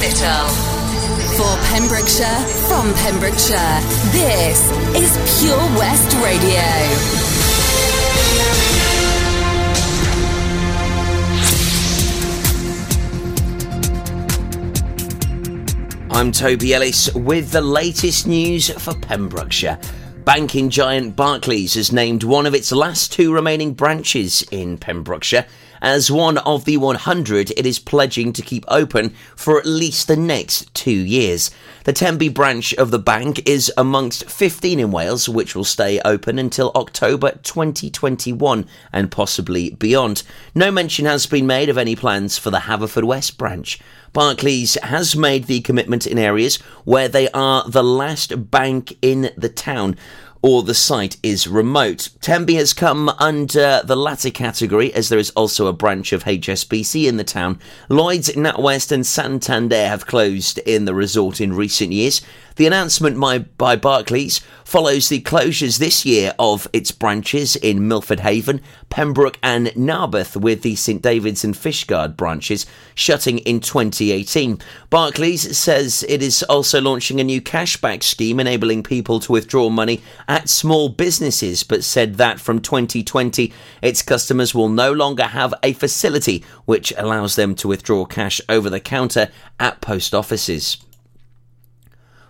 For Pembrokeshire, from Pembrokeshire, this is Pure West Radio. I'm Toby Ellis with the latest news for Pembrokeshire. Banking giant Barclays has named one of its last two remaining branches in Pembrokeshire as one of the 100 it is pledging to keep open for at least the next two years. The Tenby branch of the bank is amongst 15 in Wales, which will stay open until October 2021 and possibly beyond. No mention has been made of any plans for the Haverfordwest branch. Barclays has made the commitment in areas where they are the last bank in the town or the site is remote. Tenby has come under the latter category as there is also a branch of HSBC in the town. Lloyds, NatWest and Santander have closed in the resort in recent years. The announcement by, by Barclays follows the closures this year of its branches in Milford Haven, Pembroke, and Narberth, with the St David's and Fishguard branches shutting in 2018. Barclays says it is also launching a new cashback scheme enabling people to withdraw money at small businesses, but said that from 2020 its customers will no longer have a facility which allows them to withdraw cash over the counter at post offices.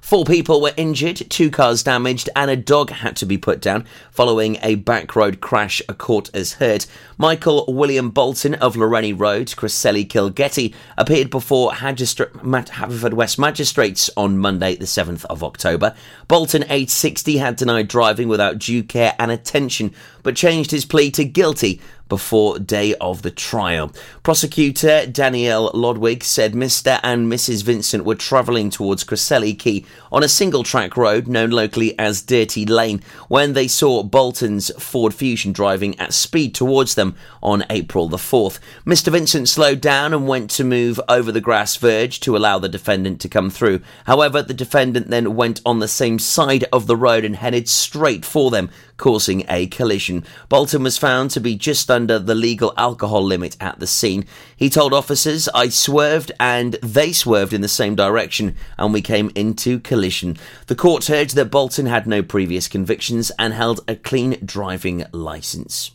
Four people were injured, two cars damaged, and a dog had to be put down following a back road crash, a court has heard. Michael William Bolton of Loreni Road, Cresselly Kilgetty, appeared before Haverfordwest magistrates on Monday, the 7th of October. Bolton, aged 60, had denied driving without due care and attention, but changed his plea to guilty before day of the trial. Prosecutor Danielle Lodwig said Mr. and Mrs. Vincent were travelling towards Cresselly Quay on a single track road known locally as Dirty Lane when they saw Bolton's Ford Fusion driving at speed towards them on April the 4th. Mr. Vincent slowed down and went to move over the grass verge to allow the defendant to come through. However, the defendant then went on the same side of the road and headed straight for them, causing a collision. Bolton was found to be just under the legal alcohol limit at the scene. He told officers, I swerved and they swerved in the same direction and we came into collision. The court heard that Bolton had no previous convictions and held a clean driving licence.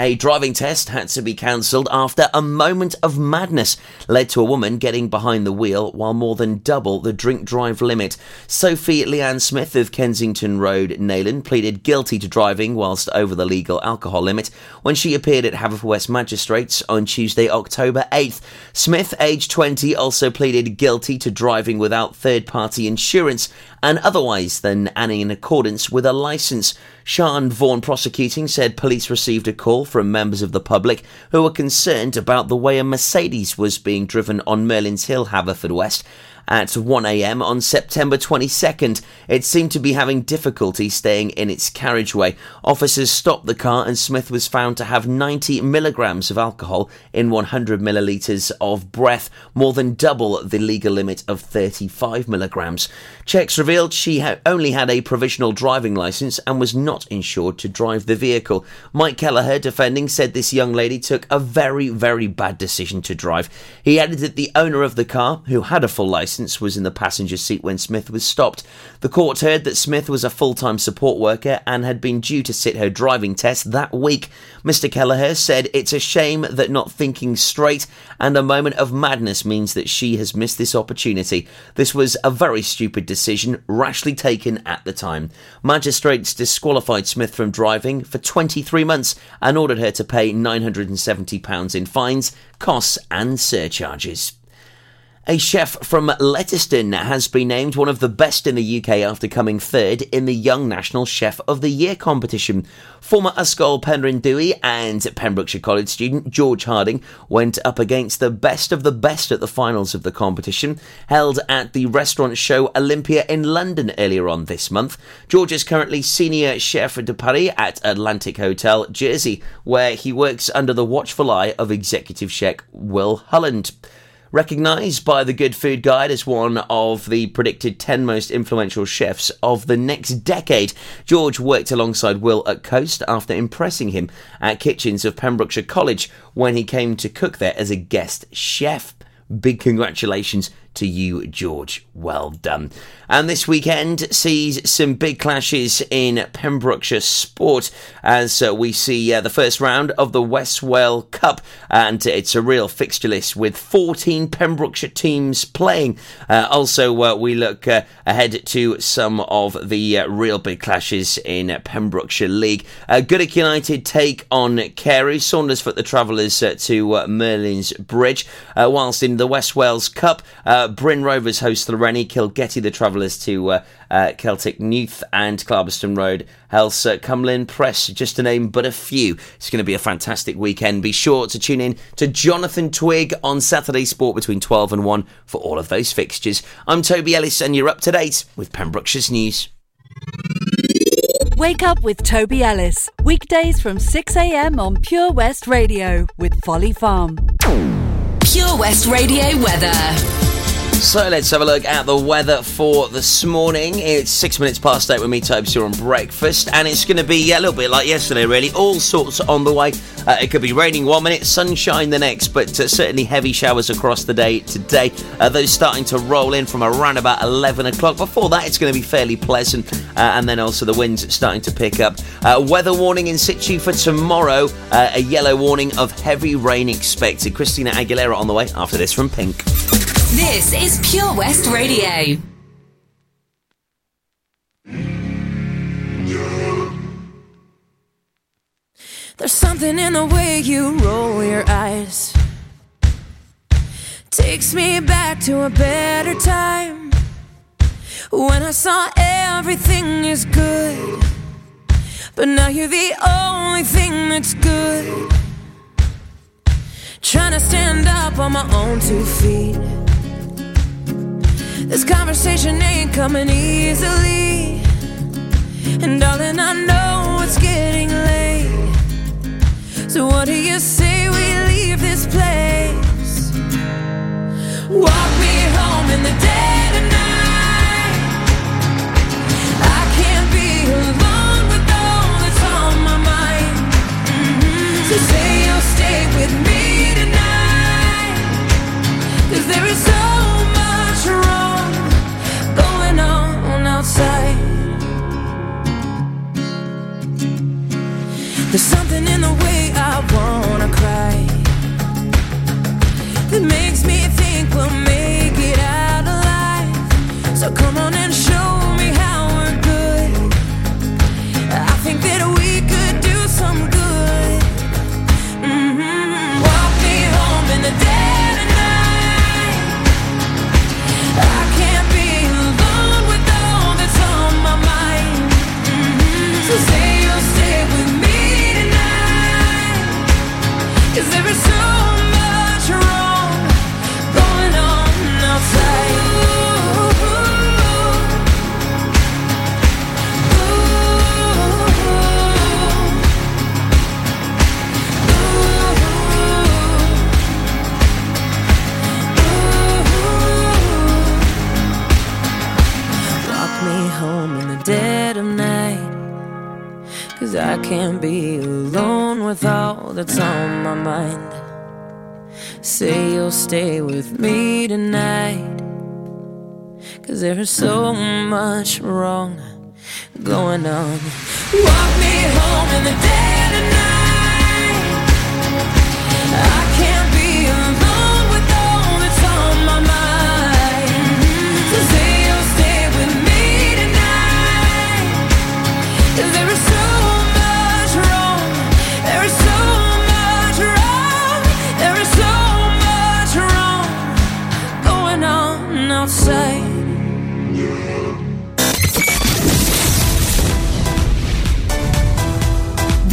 A driving test had to be cancelled after a moment of madness led to a woman getting behind the wheel while more than double the drink drive limit. Sophie Leanne Smith of Kensington Road, Neyland, pleaded guilty to driving whilst over the legal alcohol limit when she appeared at Haverfordwest Magistrates on Tuesday, October 8th. Smith, aged 20, also pleaded guilty to driving without third party insurance and otherwise than and in accordance with a licence. Sean Vaughan prosecuting said police received a call from members of the public who were concerned about the way a Mercedes was being driven on Merlin's Hill, Haverfordwest at 1am on September 22nd. It seemed to be having difficulty staying in its carriageway. Officers stopped the car and Smith was found to have 90 milligrams of alcohol in 100 millilitres of breath, more than double the legal limit of 35 milligrams. Checks revealed she only had a provisional driving licence and was not insured to drive the vehicle. Mike Kelleher, defending, said this young lady took a very, very bad decision to drive. He added that the owner of the car, who had a full licence, licence was in the passenger seat when Smith was stopped. The court heard that Smith was a full time support worker and had been due to sit her driving test that week. Mr. Kelleher said it's a shame that not thinking straight and a moment of madness means that she has missed this opportunity. This was a very stupid decision, rashly taken at the time. Magistrates disqualified Smith from driving for 23 months and ordered her to pay £970 in fines, costs, and surcharges. A chef from Letterston has been named one of the best in the UK after coming third in the Young National Chef of the Year competition. Former Ysgol Penrhyn Dewi and Pembrokeshire College student George Harding went up against the best of the best at the finals of the competition, held at the restaurant show Olympia in London earlier on this month. George is currently senior chef de partie at Atlantic Hotel, Jersey, where he works under the watchful eye of executive chef Will Holland. Recognised by the Good Food Guide as one of the predicted 10 most influential chefs of the next decade, George worked alongside Will at Coast after impressing him at kitchens of Pembrokeshire College when he came to cook there as a guest chef. big congratulations to you, George. Well done. And this weekend sees some big clashes in Pembrokeshire sport as uh, we see uh, the first round of the West Wales Cup, and it's a real fixture list with 14 Pembrokeshire teams playing. Uh, also, uh, we look uh, ahead to some of the uh, real big clashes in Pembrokeshire League. Goodwick United take on Carew, Saundersfoot the Travellers to Merlin's Bridge, whilst in the West Wales Cup, Bryn Rovers host Llanrhian, Kilgetty the Travellers to uh, uh, Celtic Neath and Clarbeston Road, Helse, uh, Cumlin Press, just to name but a few. It's going to be a fantastic weekend. Be sure to tune in to Jonathan Twig on Saturday Sport between 12 and 1 for all of those fixtures. I'm Toby Ellis and you're up to date with Pembrokeshire's News. Wake up with Toby Ellis. Weekdays from 6am on Pure West Radio with Folly Farm. Pure West Radio weather. So let's have a look at the weather for this morning. It's six minutes past eight with me, Tobes, here on breakfast, and it's going to be a little bit like yesterday, really. All sorts on the way. Uh, it could be raining one minute, sunshine the next, but uh, certainly heavy showers across the day today. Uh, those starting to roll in from around about 11 o'clock. Before that, it's going to be fairly pleasant, uh, and then also the winds starting to pick up. Uh, weather warning in situ for tomorrow. Uh, a yellow warning of heavy rain expected. Christina Aguilera on the way after this from Pink. This is Pure West Radio. There's something in the way you roll your eyes. Takes me back to a better time. When I saw everything is good. But now you're the only thing that's good. Trying to stand up on my own two feet. This conversation ain't coming easily. And darling, I know it's getting late. So, what do you say we leave this place? Walk me home in the dead of night. I can't be alone with all that's on my mind. Mm-hmm. So, say you'll stay with me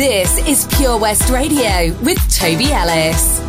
This is Pure West Radio with Toby Ellis.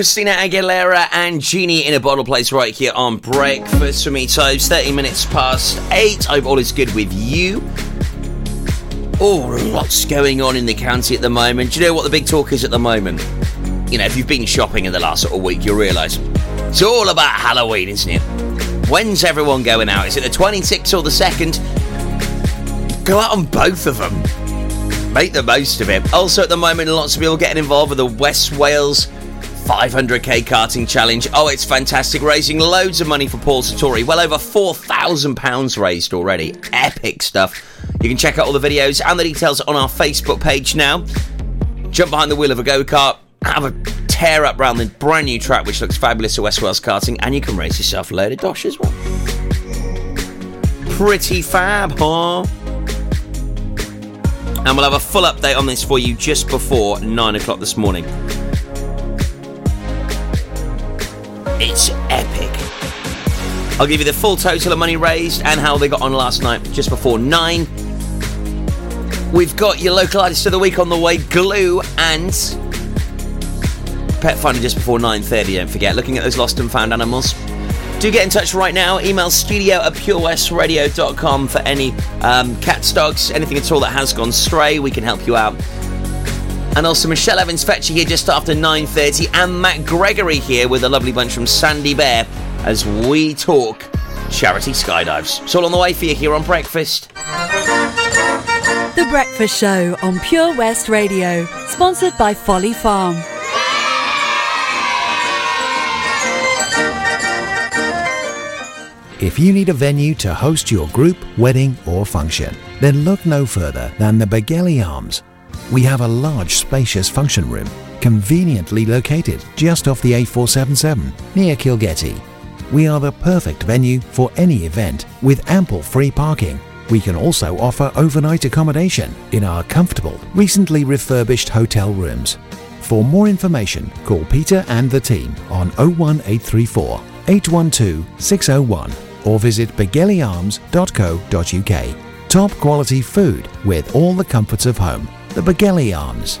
Christina Aguilera and Genie in a bottle place right here on breakfast for me. It's 30 minutes past 8. I hope all is good with you. Oh, lots going on in the county at the moment. Do you know what the big talk is at the moment? You know, if you've been shopping in the last sort of week, you'll realise it's all about Halloween, isn't it? When's everyone going out? Is it the 26th or the 2nd? Go out on both of them. Make the most of it. Also, at the moment, lots of people getting involved with the West Wales 500k karting challenge. Oh, it's fantastic, raising loads of money for Paul Sartori. Well over £4,000 raised already. Epic stuff. You can check out all the videos and the details on our Facebook page now. Jump behind the wheel of a go kart, have a tear up round the brand new track, which looks fabulous at West Wales Karting, and you can raise yourself a load of dosh as well. Pretty fab, huh? And we'll have a full update on this for you just before 9 o'clock this morning. It's epic. I'll give you the full total of money raised and how they got on last night just before 9. We've got your local artist of the week on the way, Glue, and Pet Finder just before 9.30, don't forget. Looking at those lost and found animals. Do get in touch right now. Email studio at purewestradio.com for any um, cats, dogs, anything at all that has gone stray. We can help you out. And also Michelle Evans Fetcher here just after 9.30 and Matt Gregory here with a lovely bunch from Sandy Bear as we talk charity skydives. It's all on the way for you here on Breakfast. The Breakfast Show on Pure West Radio, sponsored by Folly Farm. If you need a venue to host your group, wedding, or function, then look no further than the Begelly Arms. We have a large, spacious function room, conveniently located just off the A477 near Kilgetty. We are the perfect venue for any event with ample free parking. We can also offer overnight accommodation in our comfortable, recently refurbished hotel rooms. For more information, call Peter and the team on 01834 812 601 or visit begellyarms.co.uk. Top quality food with all the comforts of home. The Begelly Arms.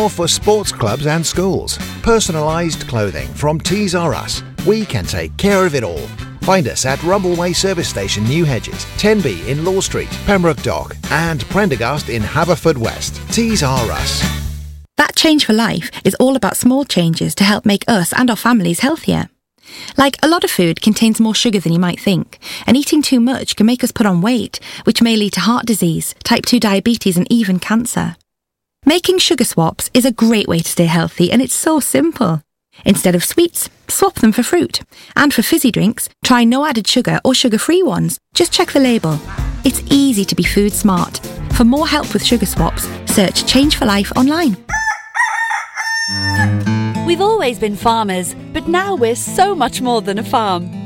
for sports clubs and schools. Personalised clothing from Tees R Us. We can take care of it all. Find us at Rumbleway Service Station, New Hedges, 10B in Law Street, Pembroke Dock, and Prendergast in Haverfordwest. Tees R Us. That Change for Life is all about small changes to help make us and our families healthier. Like a lot of food contains more sugar than you might think, and eating too much can make us put on weight, which may lead to heart disease, type 2 diabetes, and even cancer. Making sugar swaps is a great way to stay healthy, and it's so simple. Instead of sweets, swap them for fruit. And for fizzy drinks, try no added sugar or sugar free ones. Just check the label. It's easy to be food smart. For more help with sugar swaps, search Change for Life online. We've always been farmers, but now we're so much more than a farm.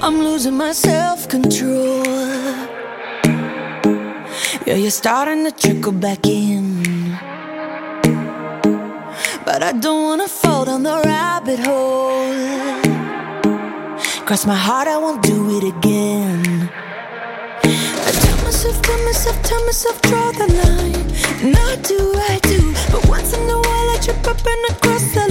I'm losing my self control. Yeah, you're starting to trickle back in. But I don't wanna fall down the rabbit hole. Cross my heart, I won't do it again. I tell myself, tell myself, tell myself, draw the line. I do, I do. But once in a while, I trip up and I cross the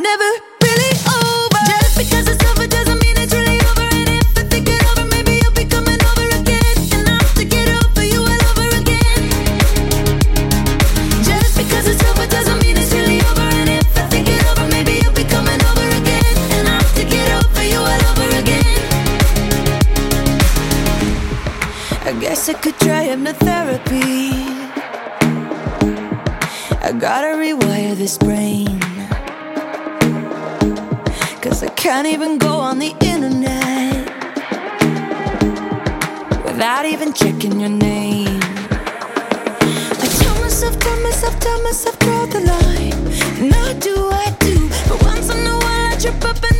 never really over. Just because it's over doesn't mean it's really over. And if I think it over, maybe you'll be coming over again. And I'll have to get over you all over again. Just because it's over doesn't mean it's really over. And if I think it over, maybe you'll be coming over again. And I'll have to get over you all over again. I guess I could try hypnotherapy. I gotta rewire this brain. Cause I can't even go on the internet without even checking your name. I tell myself, tell myself, tell myself, draw the line. And I do, I do. But once in a while, I trip up and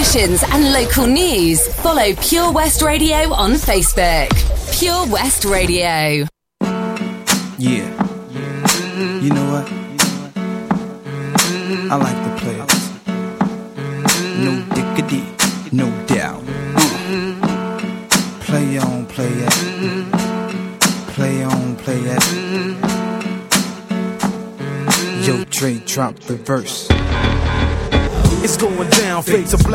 competitions and local news, follow Pure West Radio on Facebook. Pure West Radio. Yeah. You know what? I like the players. No dickity, no doubt. Uh. Play on, play it. Play on, play it. Yo, Dre, drop the verse.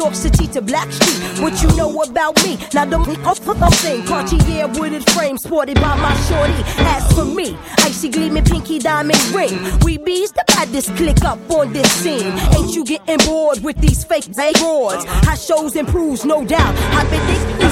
York City to Blackstreet. What you know about me? Now don't I'm saying Cartier wooded frame sported by my shorty. As for me, icy gleaming pinky diamond ring. We bees the baddest click up on this scene. Ain't you getting bored with these fake broads? How shows improves, no doubt. I've been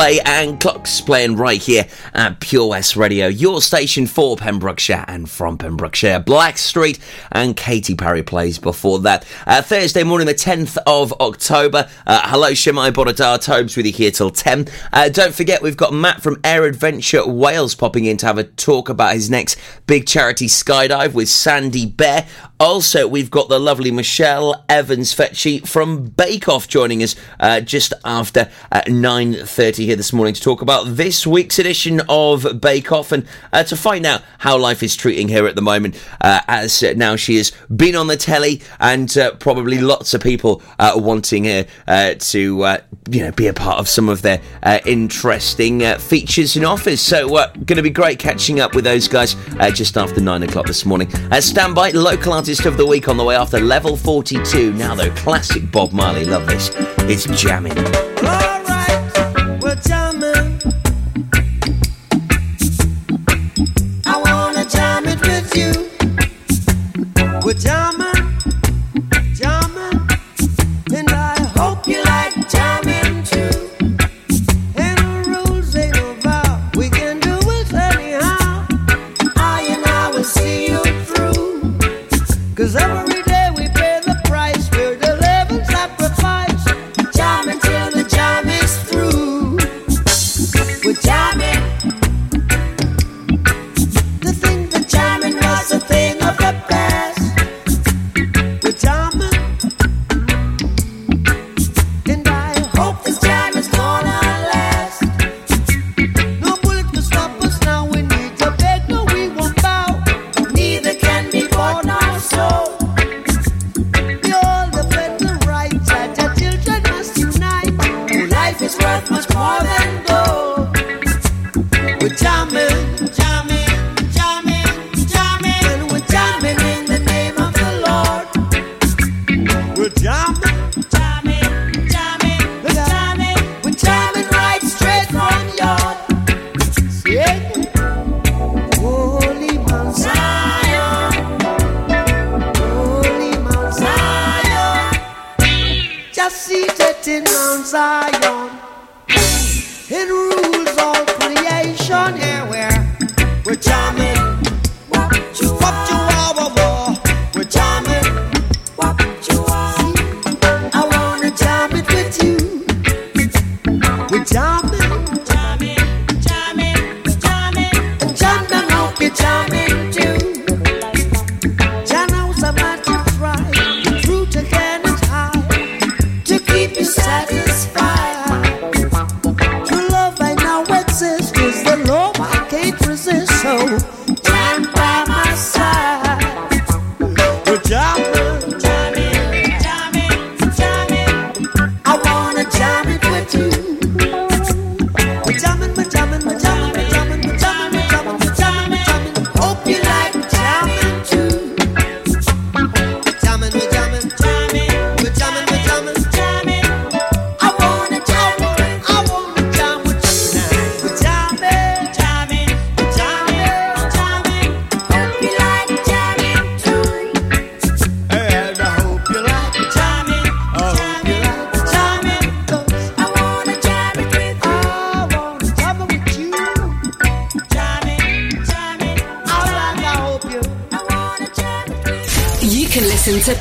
Coldplay and Clocks playing right here at Pure West Radio, your station for Pembrokeshire and from Pembrokeshire. Blackstreet and Katy Perry plays before that. Uh, Thursday morning, the 10th of October. Uh, hello, Shemai Bodadar Tobes with you here till 10. Uh, don't forget, we've got Matt from Air Adventure Wales popping in to have a talk about his next big charity skydive with Sandy Bear. Also, we've got the lovely Michelle Evans Fecci from Bake Off joining us uh, just after uh, 9.30 here this morning to talk about this week's edition of Bake Off and uh, to find out how life is treating her at the moment uh, as now she has been on the telly and uh, probably lots of people wanting her to you know be a part of some of their interesting features and offers. So, going to be great catching up with those guys just after 9 o'clock this morning. stand by, local artist artist of the week on the way after level 42. Now, though, classic Bob Marley, love this. It's jamming.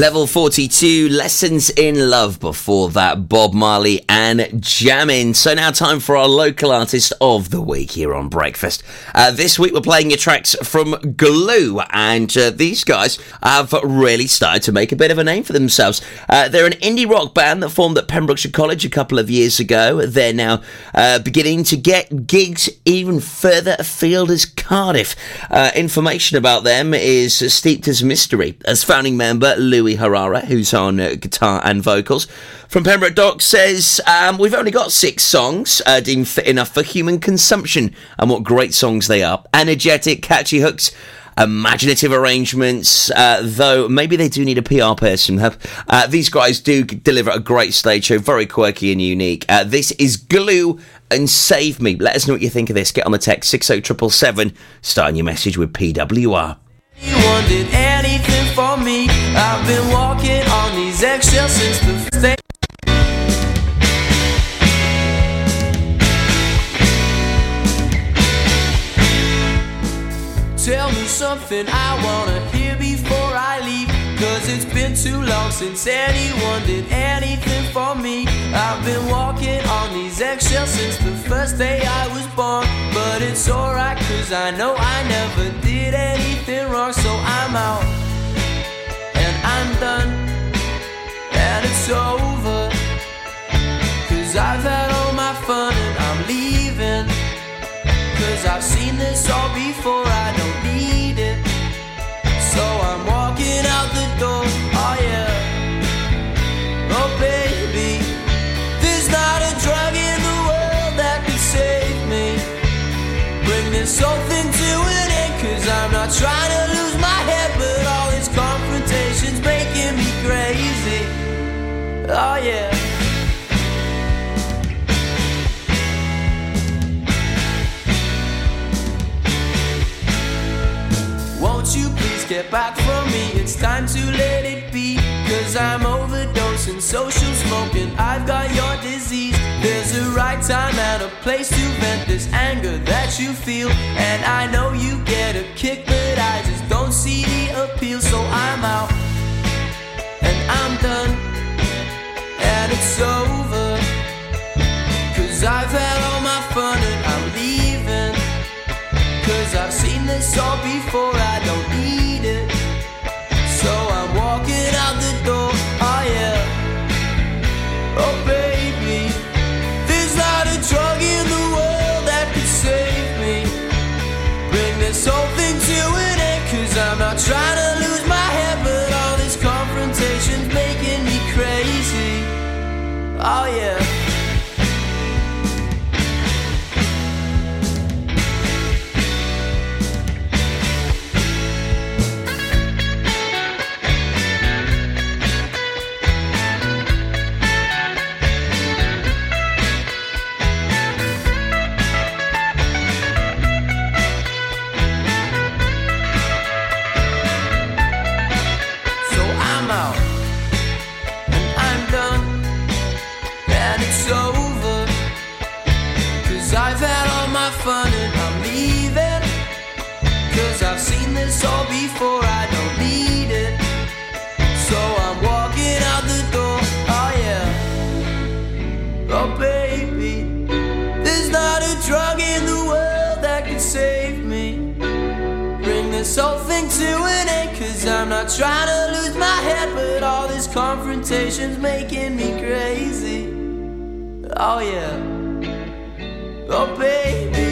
Level 42, Lessons in Love. Before that, Bob Marley and Jammin. So now time for our local artist of the week here on Breakfast. Uh, this week we're playing your tracks from Glue, and uh, these guys have really started to make a bit of a name for themselves. Uh, they're an indie rock band that formed at Pembrokeshire College a couple of years ago. They're now uh, beginning to get gigs even further afield as Cardiff. Uh, information about them is steeped as mystery. As founding member, Louis Harara, who's on uh, guitar and vocals. From Pembroke Dock says, um, We've only got six songs uh, deemed fit enough for human consumption, and what great songs they are. Energetic, catchy hooks imaginative arrangements, uh, though maybe they do need a PR person. Uh, these guys do deliver a great stage show, very quirky and unique. Uh, this is Glue and Save Me. Let us know what you think of this. Get on the text 60777, starting your message with PWR. For me. I've been walking on these eggshells since the first day. Tell me something I wanna hear before I leave. Cause it's been too long since anyone did anything for me. I've been walking on these eggshells since the first day I was born. But it's alright, cause I know I never did anything wrong. So I'm out I'm done and it's over. Cause I've had all my fun and I'm leaving. Cause I've seen this all before, I don't Oh yeah. Won't you please get back from me? It's time to let it be. Cause I'm overdosing social smoking. I've got your disease. There's a right time and a place to vent this anger that you feel. And I know you get a kick, but I just don't see the appeal. So I'm out and I'm done. It's over. Cause I've had all my fun and I'm leaving. Cause I've seen this all before, I don't need it. So I'm walking out the door, oh yeah. Oh Oh yeah. Trying to lose my head, but all this confrontation's making me crazy. Oh yeah. Oh baby.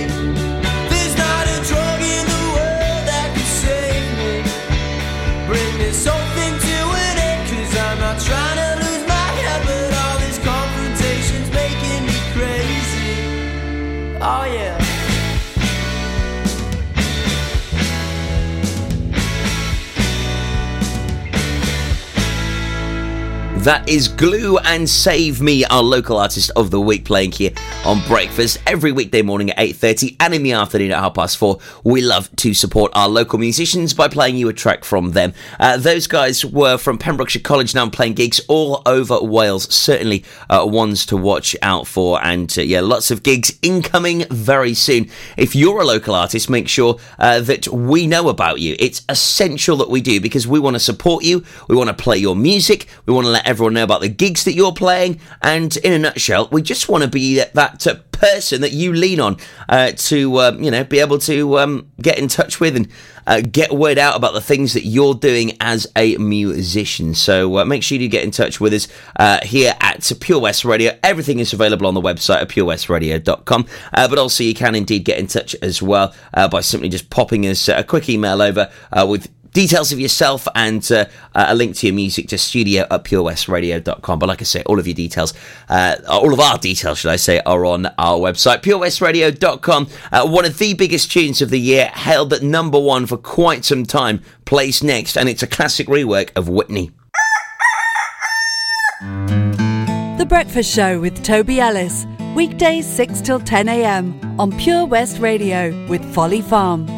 That is Glue and Save Me, our local artist of the week, playing here on Breakfast every weekday morning at 8.30 and in the afternoon at half past four. We love to support our local musicians by playing you a track from them. Uh, those guys were from Pembrokeshire College now I'm playing gigs all over Wales. Certainly uh, ones to watch out for. And uh, yeah, lots of gigs incoming very soon. If you're a local artist, make sure uh, that we know about you. It's essential that we do because we want to support you. We want to play your music. We want to let everyone know about the gigs that you're playing. And in a nutshell, we just want to be that, that uh, person that you lean on uh, to, um, you know, be able to um, get in touch with and uh, get word out about the things that you're doing as a musician. So uh, make sure you get in touch with us uh, here at Pure West Radio. Everything is available on the website at purewestradio.com, uh, but also you can indeed get in touch as well by simply just popping us a quick email over with details of yourself and uh, a link to your music to studio at purewestradio.com. But like I say, all of your details, uh, all of our details, should I say, are on our website, purewestradio.com. Uh, one of the biggest tunes of the year, held at number one for quite some time, plays next, and it's a classic rework of Whitney. The Breakfast Show with Toby Ellis. Weekdays 6 till 10 a.m. on Pure West Radio with Folly Farm.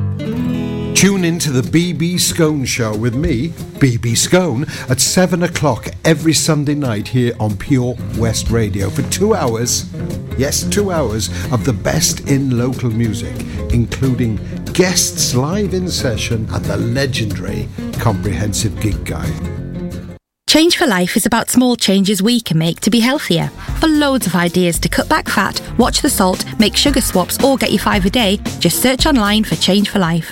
Tune in to the BB Scone Show with me, BB Scone, at 7 o'clock every Sunday night here on Pure West Radio for two hours. Yes, two hours of the best in local music, including guests live in session and the legendary Comprehensive Gig Guide. Change for Life is about small changes we can make to be healthier. For loads of ideas to cut back fat, watch the salt, make sugar swaps, or get your five a day, just search online for Change for Life.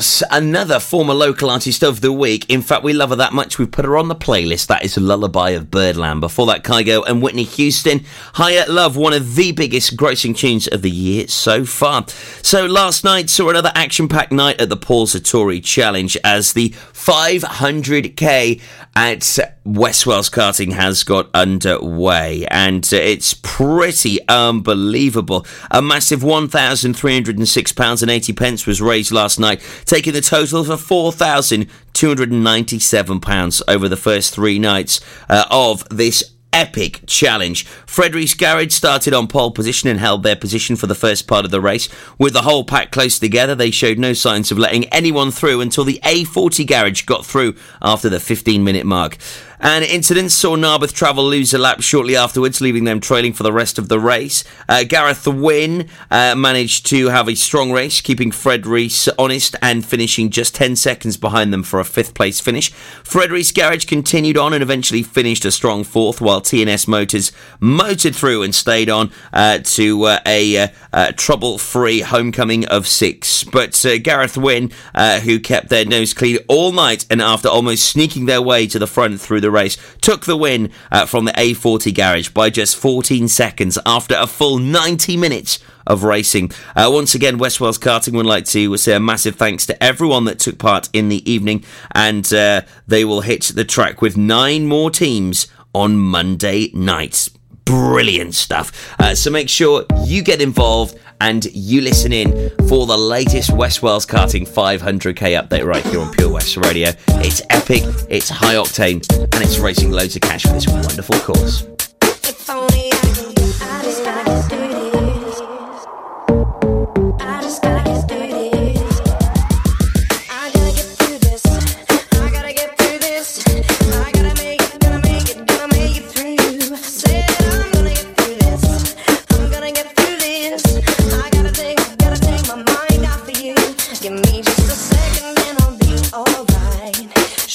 Hoss, another former local artist of the week. In fact, we love her that much, we've put her on the playlist. That is Lullaby of Birdland. Before that, Kygo and Whitney Houston. Higher Love, one of the biggest grossing tunes of the year so far. So last night saw another action-packed night at the Paul Sartori Challenge as the 500k at West Wales Karting has got underway, and it's pretty unbelievable. A massive £1,306.80 pence was raised last night, taking the total for £4,297 over the first three nights uh, of this epic challenge. Fredericks Garage started on pole position and held their position for the first part of the race. With the whole pack close together, they showed no signs of letting anyone through until the A40 Garage got through after the 15 minute mark. An incident saw Narberth Travel lose a lap shortly afterwards, leaving them trailing for the rest of the race. Uh, Gareth Wynne uh, managed to have a strong race, keeping Fred Rees honest and finishing just 10 seconds behind them for a fifth place finish. Fred Rees Garage continued on and eventually finished a strong fourth, while TNS Motors motored through and stayed on uh, to uh, a uh, uh, trouble free homecoming of six. But Gareth Wynne, who kept their nose clean all night and after almost sneaking their way to the front through the race, took the win uh, from the A40 garage by just 14 seconds after a full 90 minutes of racing. Uh, once again, West Wales Karting would like to say a massive thanks to everyone that took part in the evening, and uh, they will hit the track with nine more teams on Monday night. Brilliant stuff. Uh, so make sure you get involved and you listen in for the latest West Wales Karting 500k update right here on Pure West Radio. It's epic, it's high octane, and it's raising loads of cash for this wonderful course.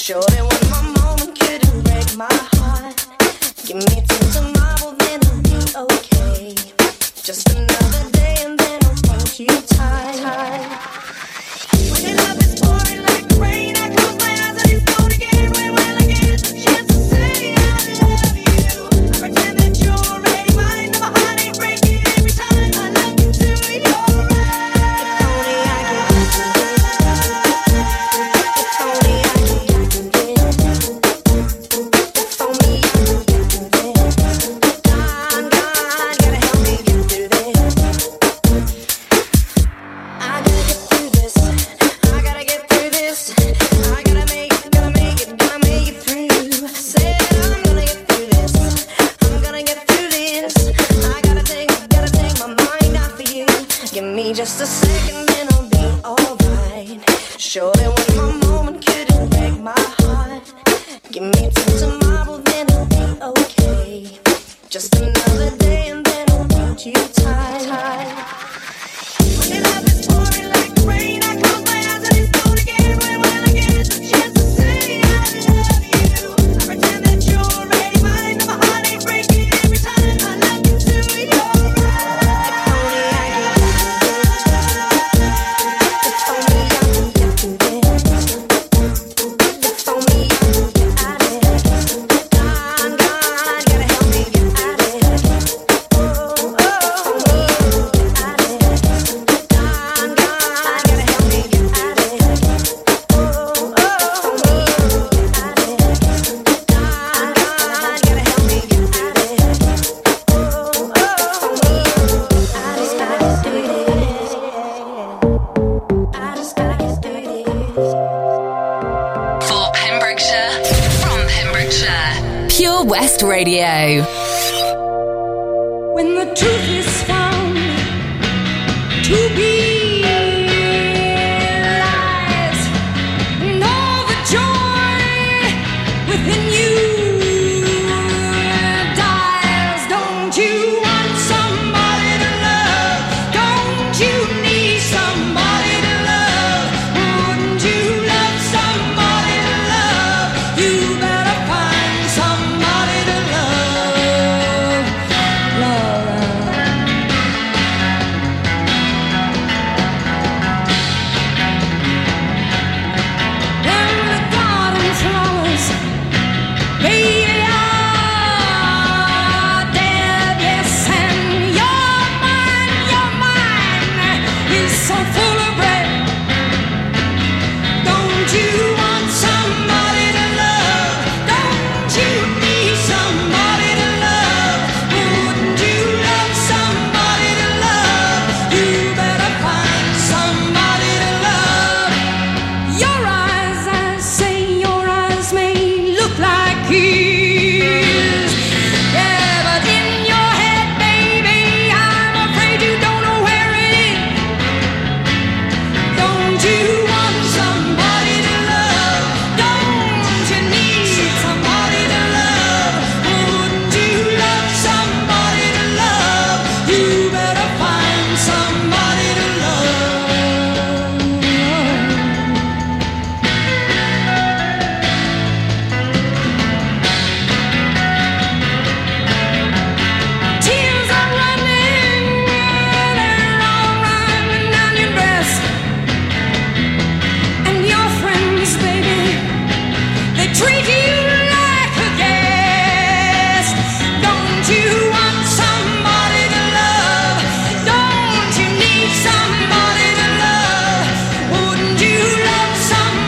Surely one more moment couldn't break my heart. Give me till tomorrow, then I'll be okay. Just another day and then I'll hold you.